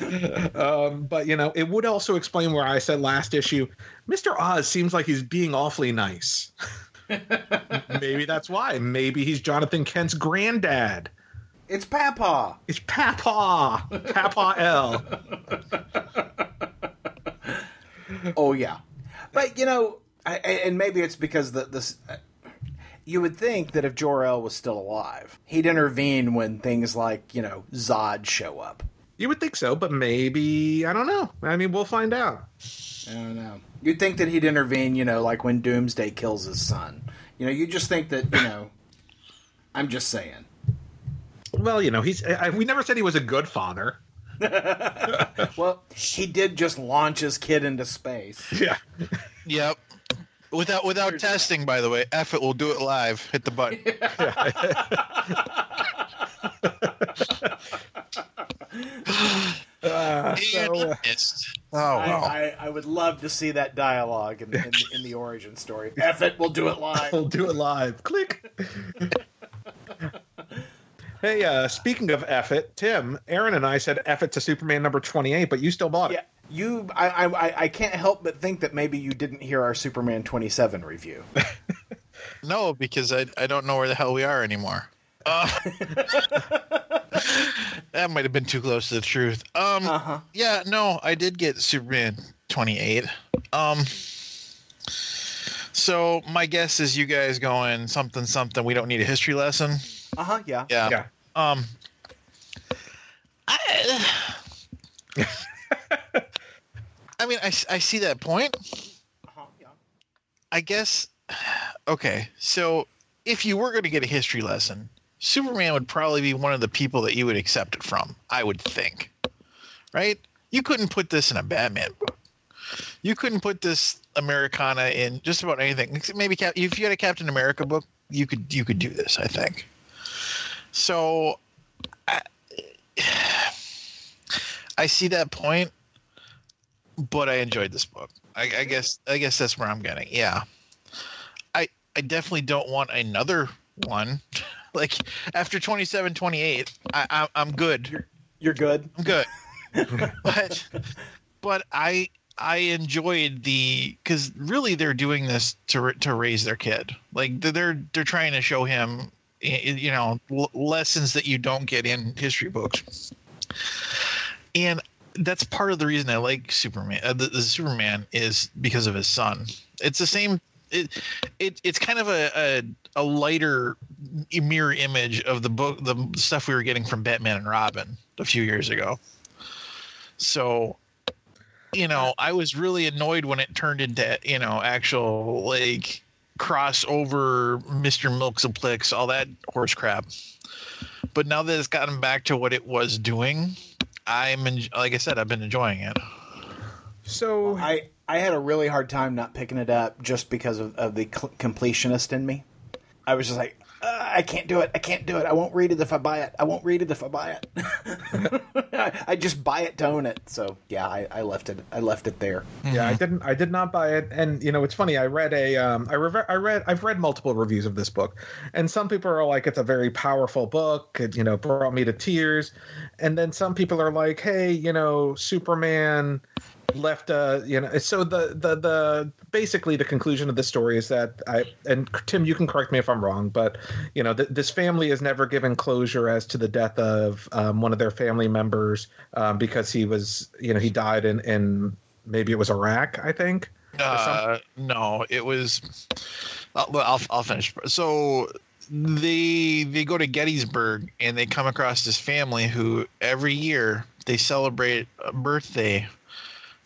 um, but you know, it would also explain where I said last issue, Mr. Oz seems like he's being awfully nice. Maybe that's why. Maybe he's Jonathan Kent's granddad. It's Papa. It's Papa, Papa L. Oh yeah, but you know, I, and maybe it's because the this. Uh, you would think that if Jor El was still alive, he'd intervene when things like you know Zod show up. You would think so, but maybe I don't know. I mean, we'll find out. I don't know. You'd think that he'd intervene, you know, like when Doomsday kills his son. You know, you just think that you know. I'm just saying. Well, you know, he's. I, we never said he was a good father. Well, he did just launch his kid into space. Yeah. Yep. Without without testing, by the way, F it, we'll do it live. Hit the button. Uh, so, uh, Missed. Oh I. I, I would love to see that dialogue in, in, in the origin story. F it, we'll do it live. we'll do it live. Click. Hey, uh, speaking of F it, Tim, Aaron and I said F it to Superman number 28, but you still bought Yeah, it. you. I, I I- I can't help but think that maybe you didn't hear our Superman twenty seven review. No, because I I don't know where the hell we are anymore. Uh, that might have been too close to the truth. Um, Uh huh. yeah, no, I did get Superman 28. Um, so my guess is you guys going something something. We don't need a history lesson. Uh huh. Yeah. Yeah. Yeah. Um. I, I mean, I, I see that point. Uh-huh, yeah. I guess. Okay, so if you were going to get a history lesson, Superman would probably be one of the people that you would accept it from. I would think, right? You couldn't put this in a Batman book. You couldn't put this Americana in just about anything. Maybe Cap- if you had a Captain America book, you could you could do this. I think. So, I, I see that point, but I enjoyed this book. I, I guess I guess that's where I'm getting. Yeah. I I definitely don't want another one. like after 27, 28, I, I I'm good. You're good. I'm good. but but I I enjoyed the because really they're doing this to to raise their kid. Like they're they're trying to show him you know lessons that you don't get in history books. And that's part of the reason I like Superman. Uh, the, the Superman is because of his son. It's the same. It, it it's kind of a, a a lighter mirror image of the book, the stuff we were getting from Batman and Robin a few years ago. So, you know, I was really annoyed when it turned into you know actual like crossover Mister Milk's Milksoplex, all that horse crap. But now that it's gotten back to what it was doing, I'm en- like I said, I've been enjoying it. So, I I had a really hard time not picking it up just because of, of the cl- completionist in me. I was just like, uh, I can't do it. I can't do it. I won't read it if I buy it. I won't read it if I buy it. I, I just buy it to own it. So yeah, I, I left it. I left it there. yeah, I didn't. I did not buy it, and you know, it's funny. I read a. Um, I read. I read. I've read multiple reviews of this book, and some people are like, "It's a very powerful book." It, you know, brought me to tears, and then some people are like, "Hey, you know, Superman." Left uh you know so the the the basically the conclusion of the story is that i and tim you can correct me if i'm wrong but you know th- this family is never given closure as to the death of um, one of their family members um, because he was you know he died in in maybe it was iraq i think Uh, no, it was. I'll, I'll I'll finish. So they they go to Gettysburg and they come across this family who every year they celebrate a birthday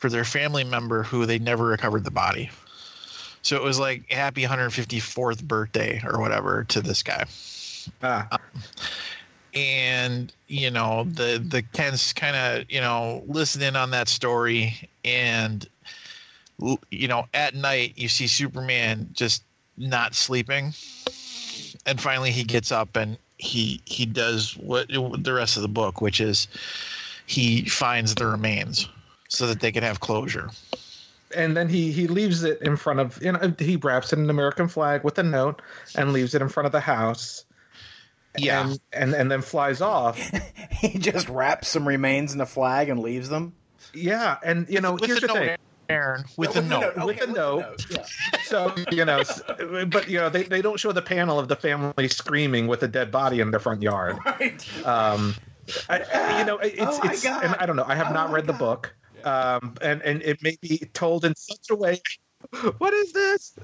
for their family member who they never recovered the body. So it was like happy 154th birthday or whatever to this guy. ah, and you know the the Kents kind of you know listen in on that story and you know at night you see Superman just not sleeping and finally he gets up and he he does what the rest of the book which is he finds the remains so that they can have closure and then he he leaves it in front of you know he wraps it in an american flag with a note and leaves it in front of the house yeah and and, and then flies off He just wraps some remains in a flag and leaves them. yeah and you know with here's the the note thing Aaron with No, the note Okay, With the note. Yeah. so you know but you know they, they don't show the panel of the family screaming with a dead body in their front yard Right. um I, I- you know it's Oh it's and i don't know i have Oh not my read the God. book um and and it may be told in such a way what is this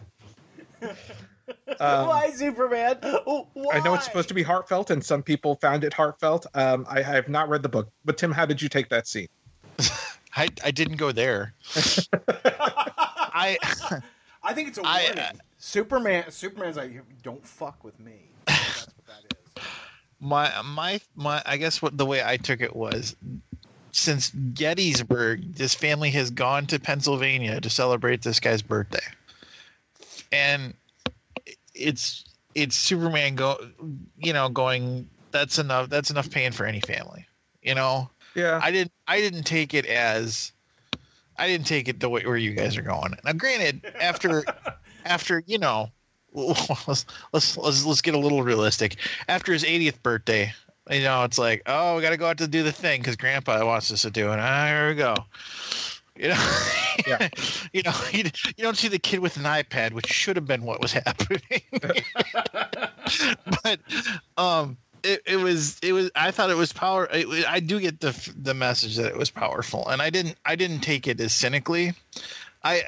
um, why Superman? Why? I know it's supposed to be heartfelt, and some people found it heartfelt. Um, I I, have not read the book, but Tim, how did you take that scene? I, I didn't go there I I think it's a warning. uh, Superman. Superman's like, don't fuck with me. That's what that is. my my my i guess what the way i took it was since gettysburg this family has gone to pennsylvania to celebrate this guy's birthday. And it's it's superman go you know going that's enough that's enough pain for any family you know? Yeah, i didn't i didn't take it as i didn't take it the way where you guys are going. Now granted after after you know let's let's let's let's get a little realistic. After his 80th birthday you know it's like oh we got to go out to do the thing because grandpa wants us to do it. Ah, here we go. You know? Yeah. you know you, you don't see the kid with an ipad which should have been what was happening. But um it, it was it was i thought it was power it, i do get the the message that it was powerful and i didn't i didn't take it as cynically. I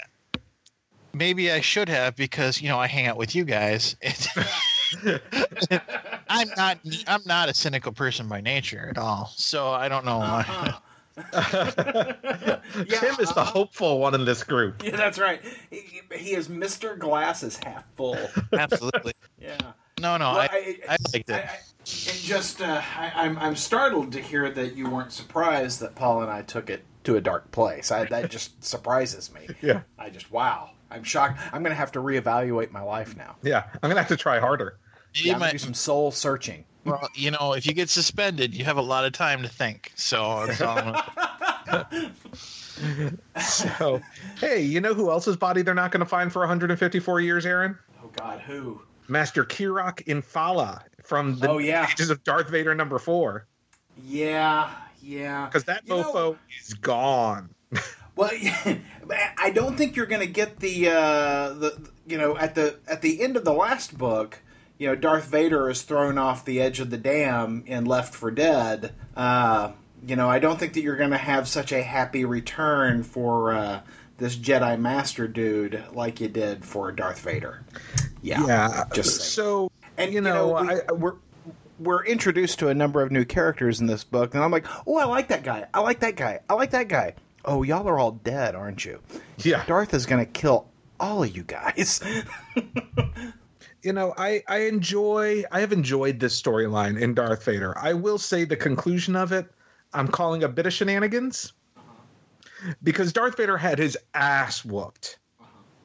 maybe i should have because you know i hang out with you guys i'm not i'm not a cynical person by nature at all so i don't know why Yeah, Tim is the hopeful one in this group. Yeah, that's right. He, he is Mr. Glasses half full. absolutely Yeah. no no Well, I, I liked it I, and just, uh, I, I'm, I'm startled to hear that you weren't surprised that Paul and I took it to a dark place. I, that just surprises me. Yeah, I just, wow. I'm shocked. I'm going to have to reevaluate my life now. yeah. I'm gonna have to try harder. You Yeah, I'm might- do some soul searching. well you know if you get suspended you have a lot of time to think so that's So, hey, you know who else's body they're not going to find for 154 years, Aaron? Oh, God, who? Master Kirak Infil'a from the Oh, yeah. pages of Darth Vader number four, Yeah, yeah. because that You know- mofo is gone. Well, I don't think you're going to get the uh, the you know at the at the end of the last book. You know, Darth Vader is thrown off the edge of the dam and left for dead. Uh, you know, I don't think that you're going to have such a happy return for uh, this Jedi Master dude like you did for Darth Vader. Yeah, Yeah. just saying. so and you know, we, I- we're we're introduced to a number of new characters in this book, and I'm like, oh, I like that guy. I like that guy. I like that guy. Oh, y'all are all dead, aren't you? yeah. Darth is going to kill all of you guys. you know, I I enjoy I have enjoyed this storyline in Darth Vader. I will say the conclusion of it, I'm calling a bit of shenanigans because Darth Vader had his ass whooped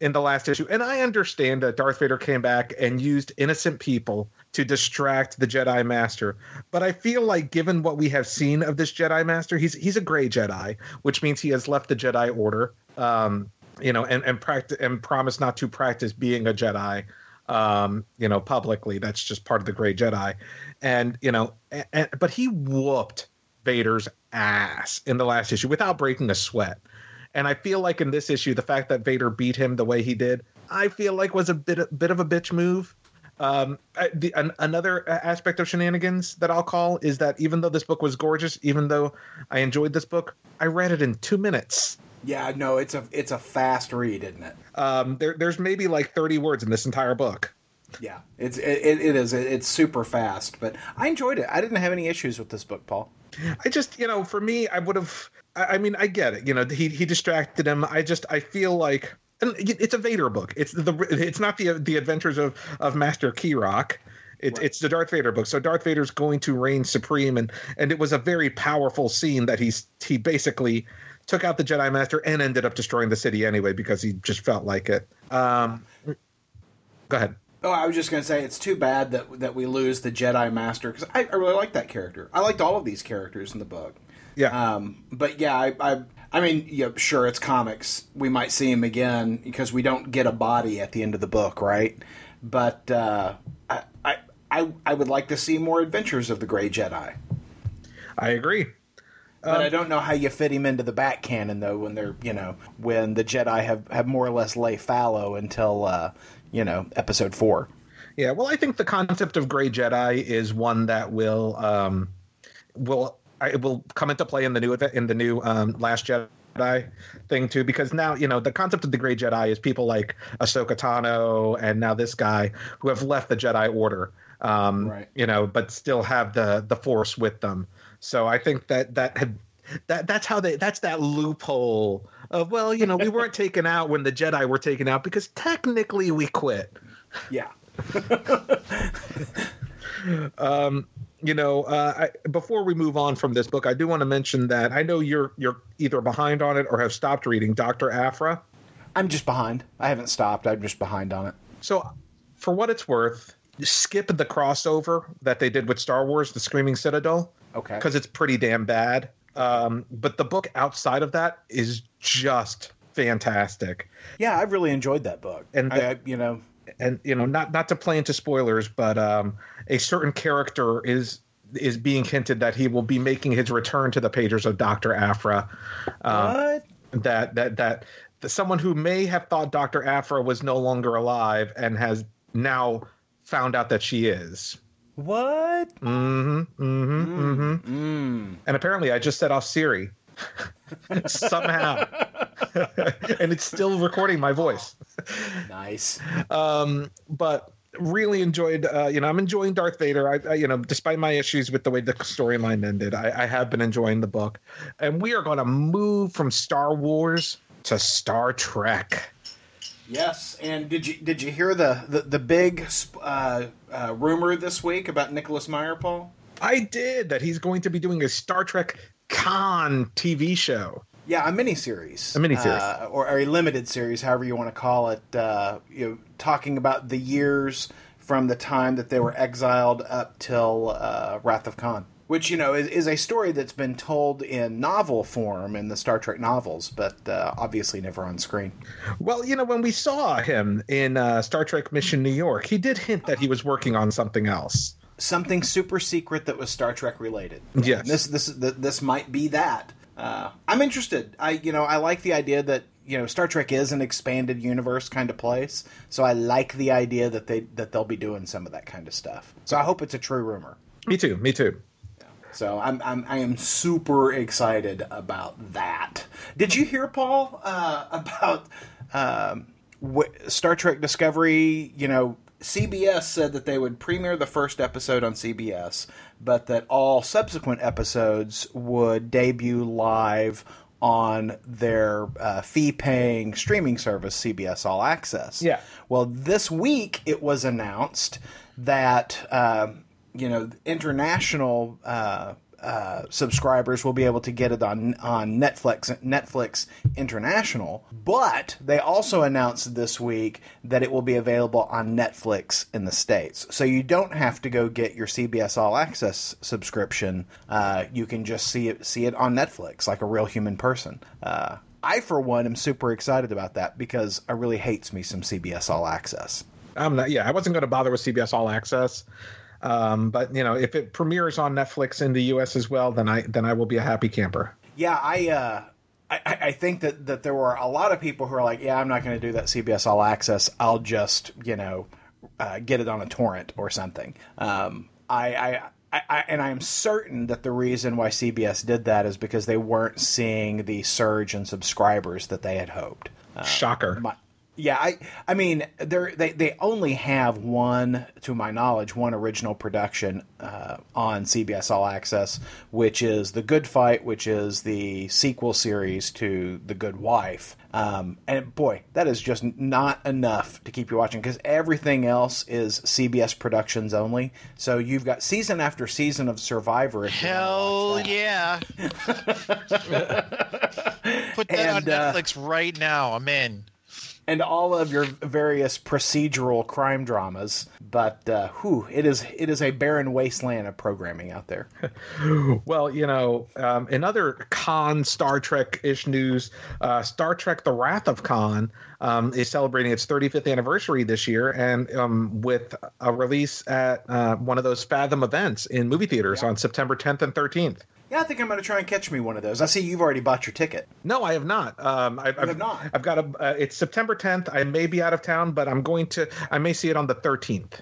in the last issue, and I understand that Darth Vader came back and used innocent people to distract the Jedi Master. But I feel like, given what we have seen of this Jedi Master, he's he's a gray Jedi, which means he has left the Jedi Order. Um, you know, and and practice and promise not to practice being a Jedi um, you know, publicly. That's just part of the Gray Jedi, and you know, and, but he whooped Vader's ass in the last issue without breaking a sweat. And I feel like in this issue, the fact that Vader beat him the way he did, I feel like was a bit bit of a bitch move. Um, the, an, another aspect of shenanigans that I'll call is that even though this book was gorgeous, even though I enjoyed this book, I read it in two minutes. Yeah, no, it's a it's a fast read, isn't it? Um, there, there's maybe like 30 words in this entire book. Yeah, it's it, it is it's super fast, but I enjoyed it. I didn't have any issues with this book, Paul. I just, you know, for me, I would have. I, I mean, I get it. You know, he he distracted him. I just, I feel like, and it's a Vader book. It's the, it's not the the adventures of of Master Kirak. It's right. it's the Darth Vader book. So Darth Vader's going to reign supreme, and and it was a very powerful scene that he's he basically took out the Jedi Master and ended up destroying the city anyway because he just felt like it. Um, go ahead. Oh, I was just going to say it's too bad that that we lose the Jedi Master because I, I, really like that character. I liked all of these characters in the book. Yeah. Um, but yeah, I, I, I mean, yeah, sure, it's comics. We might see him again because we don't get a body at the end of the book, right? But uh, I, I, I, I would like to see more adventures of the Gray Jedi. I agree. But um, I don't know how you fit him into the back canon though. When they're you know when the Jedi have, have more or less lay fallow until uh, you know, episode four. Yeah, well, I think the concept of gray Jedi is one that will um, will it will come into play in the new in the new um, Last Jedi thing too, because now you know the concept of the gray Jedi is people like Ahsoka Tano and now this guy who have left the Jedi Order, um, right. you know, but still have the the Force with them. So I think that that had that that's how they that's that loophole of well you know we weren't taken out when the jedi were taken out because technically we quit yeah um you know uh, I, before we move on from this book i do want to mention that i know you're you're either behind on it or have stopped reading dr Aphra. i'm just behind i haven't stopped i'm just behind on it so for what it's worth skip the crossover that they did with star wars the screaming citadel okay because it's pretty damn bad um, but the book outside of that is just fantastic. Yeah, I've really enjoyed that book. And the, I, you know, and you know, not not to play into spoilers, but um, a certain character is is being hinted that he will be making his return to the pages of Doctor Aphra Um, what? That that that someone who may have thought Doctor Aphra was no longer alive and has now found out that she is. What? Mm-hmm. Mm-hmm. Mm-hmm. Mm. And apparently, I just set off Siri somehow, and it's still recording my voice. nice. Um, but really enjoyed. Uh, you know, I'm enjoying Darth Vader. I, I, you know, despite my issues with the way the storyline ended, I, I have been enjoying the book. And we are going to move from Star Wars to Star Trek. Yes, and did you did you hear the the, the big uh, uh, rumor this week about Nicholas Meyer, Paul? I did that he's going to be doing a Star Trek Khan TV show. Yeah, a miniseries, a miniseries, uh, or, or a limited series, however you want to call it. Uh, you know, talking about the years from the time that they were exiled up till uh, Wrath of Khan which you know is, is a story that's been told in novel form in the Star Trek novels, but uh, obviously never on screen. Well, you know, when we saw him in uh, Star Trek Mission New York, he did hint that he was working on something else, something super secret that was Star Trek related. Yes, and this this this might be that. Uh, I'm interested. I you know I like the idea that you know Star Trek is an expanded universe kind of place, so I like the idea that they that they'll be doing some of that kind of stuff. So I hope it's a true rumor. Me too. Me too. So I'm, I'm I am super excited about that. Did you hear Paul uh, about um, Star Trek Discovery? You know, CBS said that they would premiere the first episode on CBS, but that all subsequent episodes would debut live on their uh, fee-paying streaming service, CBS All Access. Yeah. Well, this week it was announced that. Um, you know, international uh, uh, subscribers will be able to get it on on Netflix Netflix International. But they also announced this week that it will be available on Netflix in the states. So you don't have to go get your CBS All Access subscription. Uh, you can just see it see it on Netflix like a real human person. Uh, I, for one, am super excited about that because I really hates me some CBS All Access. I'm not. Yeah, I wasn't going to bother with CBS All Access. Um, but you know, if it premieres on Netflix in the U.S. as well, then I then I will be a happy camper. Yeah, I uh, I, I think that, that there were a lot of people who are like, yeah, I'm not going to do that CBS All Access. I'll just, you know, uh, get it on a torrent or something. Um, I, I, I, and I am certain that the reason why CBS did that is because they weren't seeing the surge in subscribers that they had hoped. Shocker. My, yeah, I I mean they they they only have one, to my knowledge, one original production uh, on CBS All Access, which is The Good Fight, which is the sequel series to The Good Wife. Um, and boy, that is just not enough to keep you watching because everything else is CBS productions only. So you've got season after season of Survivor. if you wanna Hell yeah! Put that And, on uh, Netflix right now. I'm in. And all of your various procedural crime dramas. But uh, whew, it is it is a barren wasteland of programming out there. Well, you know, um, in other Khan Star Trek ish news, uh, Star Trek The Wrath of Khan um, is celebrating its 35th anniversary this year and um, with a release at uh, one of those Fathom events in movie theaters on September 10th and 13th. Yeah, I think I'm going to try and catch me one of those. I see you've already bought your ticket. No, I have not. Um, I, I've not? I've got a. Uh, it's September 10th. I may be out of town, but I'm going to. I may see it on the 13th.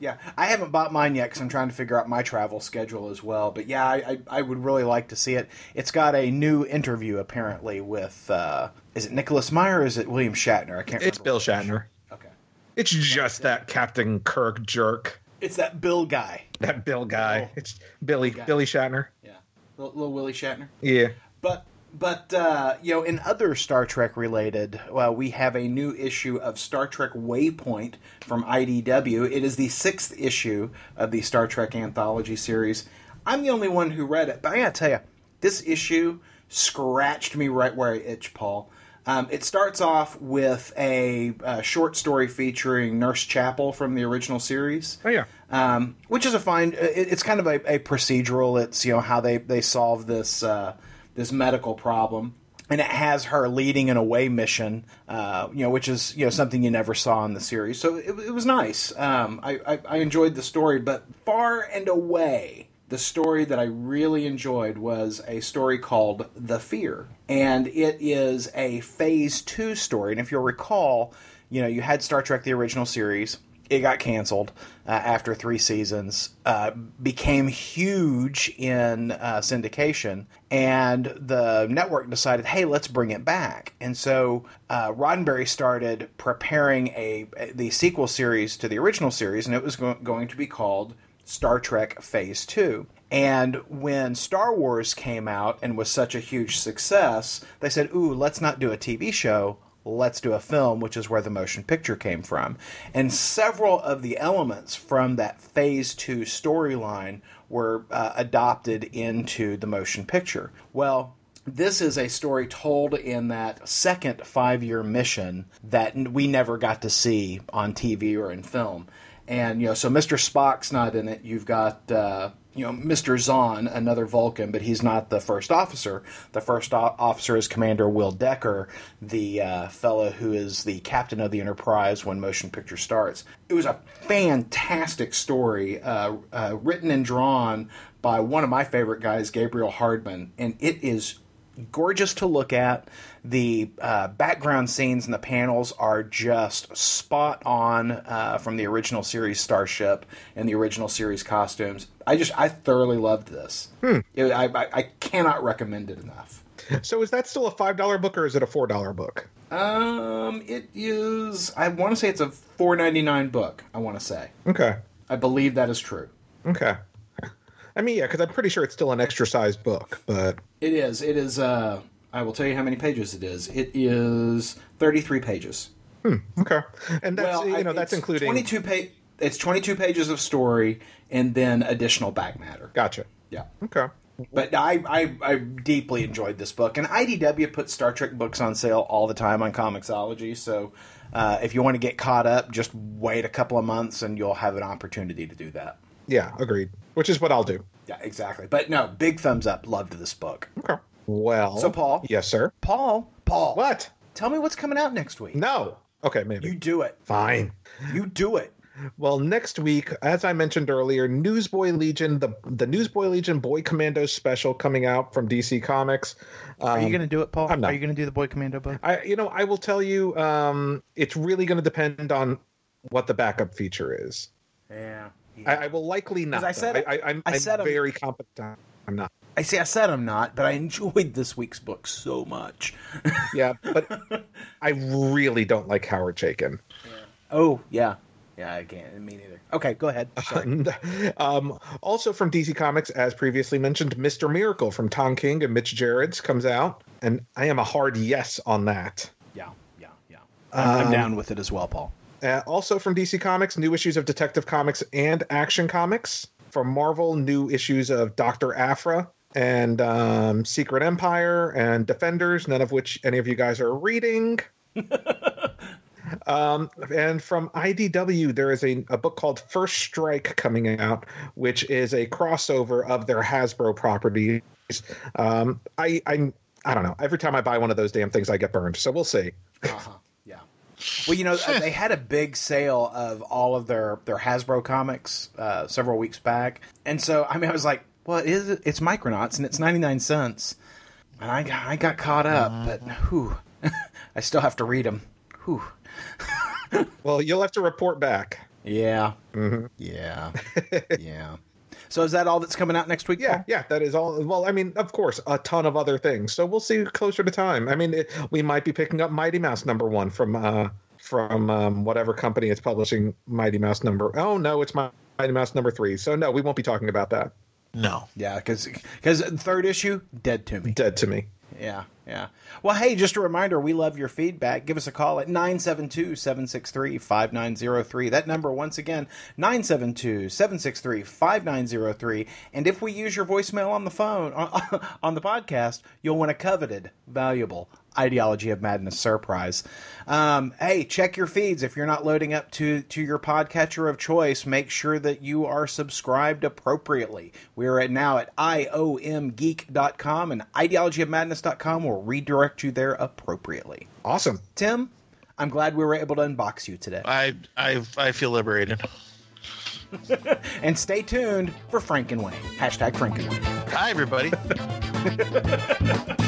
Yeah, I haven't bought mine yet because I'm trying to figure out my travel schedule as well. But yeah, I, I, I would really like to see it. It's got a new interview apparently with uh, is it Nicholas Meyer or is it William Shatner? I can't. It's Bill. Shatner. Okay, It's just that Captain Kirk jerk. it's that Bill guy. That Bill guy. Oh. It's Billy. guy. Billy Shatner. Yeah, little, Willie Shatner. Yeah. But but uh, you know, in other Star Trek related, well, we have a new issue of Star Trek Waypoint from IDW. It is the sixth issue of the Star Trek anthology series. I'm the only one who read it, but I gotta tell you, this issue scratched me right where I itch, Paul. Um, it starts off with a, uh short story featuring Nurse Chapel from the original series Oh yeah. Um, which is a fine. It, it's kind of a, a procedural. It's you know how they they solve this uh, this medical problem, and it has her leading an away mission. Uh, you know, which is you know something you never saw in the series. So it, it was nice. Um, I, I I enjoyed the story, but far and away. The story that I really enjoyed was a story called The Fear. And it is a phase two story. And if you'll recall, you know, you had Star Trek the original series, it got canceled uh, after three seasons, uh, became huge in uh, syndication, and the network decided, hey, let's bring it back. And so uh, Roddenberry started preparing a, the sequel series to the original series, and it was go- going to be called Star Trek Phase 2. And when Star Wars came out and was such a huge success, they said, ooh, let's not do a TV show, let's do a film, which is where the motion picture came from. And several of the elements from that Phase 2 storyline were uh, adopted into the motion picture. Well, this is a story told in that second five year mission that we never got to see on TV or in film. And, you know, so Mr. Spock's not in it. You've got, uh, you know, Mr. Xon, another Vulcan, but he's not the first officer. The first o- officer is Commander Will Decker, the uh, fellow who is the captain of the Enterprise when motion picture starts. It was a fantastic story, uh, uh, written and drawn by one of my favorite guys, Gabriel Hardman, and it is gorgeous to look at. The uh, background scenes and the panels are just spot on uh, from the original series Starship and the original series costumes. I just I thoroughly loved this. It- I, I I cannot recommend it enough. So is that still a five dollar book or is it a four dollar book? Um, it is. I want to say it's a four ninety nine book. I want to say. Okay. I believe that is true. Okay. I mean, yeah, because I'm pretty sure it's still an extra sized book, but It is. It is. Uh, I will tell you how many pages it is. It is thirty three pages. okay. And that's well, you know that's including. 22 pa- It's 22 pages of story and then additional back matter. Gotcha. Yeah. Okay. But I, I, I deeply enjoyed this book. And IDW puts Star Trek books on sale all the time on Comixology. So uh, if you want to get caught up, just wait a couple of months and you'll have an opportunity to do that. Yeah, agreed. Which is what I'll do. Yeah, exactly. But no, big thumbs up. Loved this book. Okay. Well. So, Paul? Yes, sir. Paul, Paul, What? tell me what's coming out next week. No. Okay, maybe. You do it. Fine. You do it. Well, next week, as I mentioned earlier, Newsboy Legion, the the Newsboy Legion Boy Commando special coming out from DC Comics. Are you Um, going to do it, Paul? I'm not. Are you going to do the Boy Commando book? I, you know, I will tell you, um, it's really going to depend on what the backup feature is. Yeah. I, I will likely not. I said- though. I, I, I'm, I I'm said I'm- very competent. I'm not. I see. I said I'm not, but I enjoyed this week's book so much. Yeah, but I really don't like Howard Chaykin. Oh yeah, yeah. I can't. Me neither. Okay, go ahead. Um, also from DC Comics, as previously mentioned, Mr. Miracle from Tom King and Mitch Gerads comes out, and I am a hard yes on that. yeah, yeah, yeah. I'm, I'm Um, down with it as well, Paul. Uh, also from DC Comics, new issues of Detective Comics and Action Comics. From Marvel, new issues of Doctor Aphra and um, Secret Empire and Defenders, none of which any of you guys are reading. um, and from IDW, there is a, a book called First Strike coming out, which is a crossover of their Hasbro properties. Um, I, I I don't know. Every time I buy one of those damn things, I get burned. So we'll see. Uh-huh. Well, you know, uh, they had a big sale of all of their their Hasbro comics uh, several weeks back, and so I mean, I was like, "Well, it is it's Micronauts and it's ninety nine cents," and I got, I got caught up, but whew, I still have to read them. Whew. Well, you'll have to report back. Yeah. Mm-hmm. Yeah. yeah. So is that all that's coming out next week? Yeah, Paul? yeah, that is all. Well, I mean, of course, a ton of other things. So we'll see closer to time. I mean, it, we might be picking up Mighty Mouse number one from uh from um, whatever company is publishing Mighty Mouse number. Oh no, it's Mi- Mighty Mouse number three. So no, we won't be talking about that. No. Yeah, because because third issue dead to me. Dead to me. Yeah, yeah. Well, hey, just a reminder, we love your feedback. Give us a call at 972-763-5903. That number once again, 972-763-5903. And if we use your voicemail on the phone on, on the podcast, you'll win a coveted, valuable Ideology of Madness surprise. Um, hey, check your feeds if you're not loading up to to your podcatcher of choice. Make sure that you are subscribed appropriately. We are at now at iomgeek.com and ideologyofmadness.com will redirect you there appropriately. Awesome. Tim, I'm glad we were able to unbox you today. I I I feel liberated. And stay tuned for Frank and Wayne. Hashtag Frank and Wayne. Hi everybody.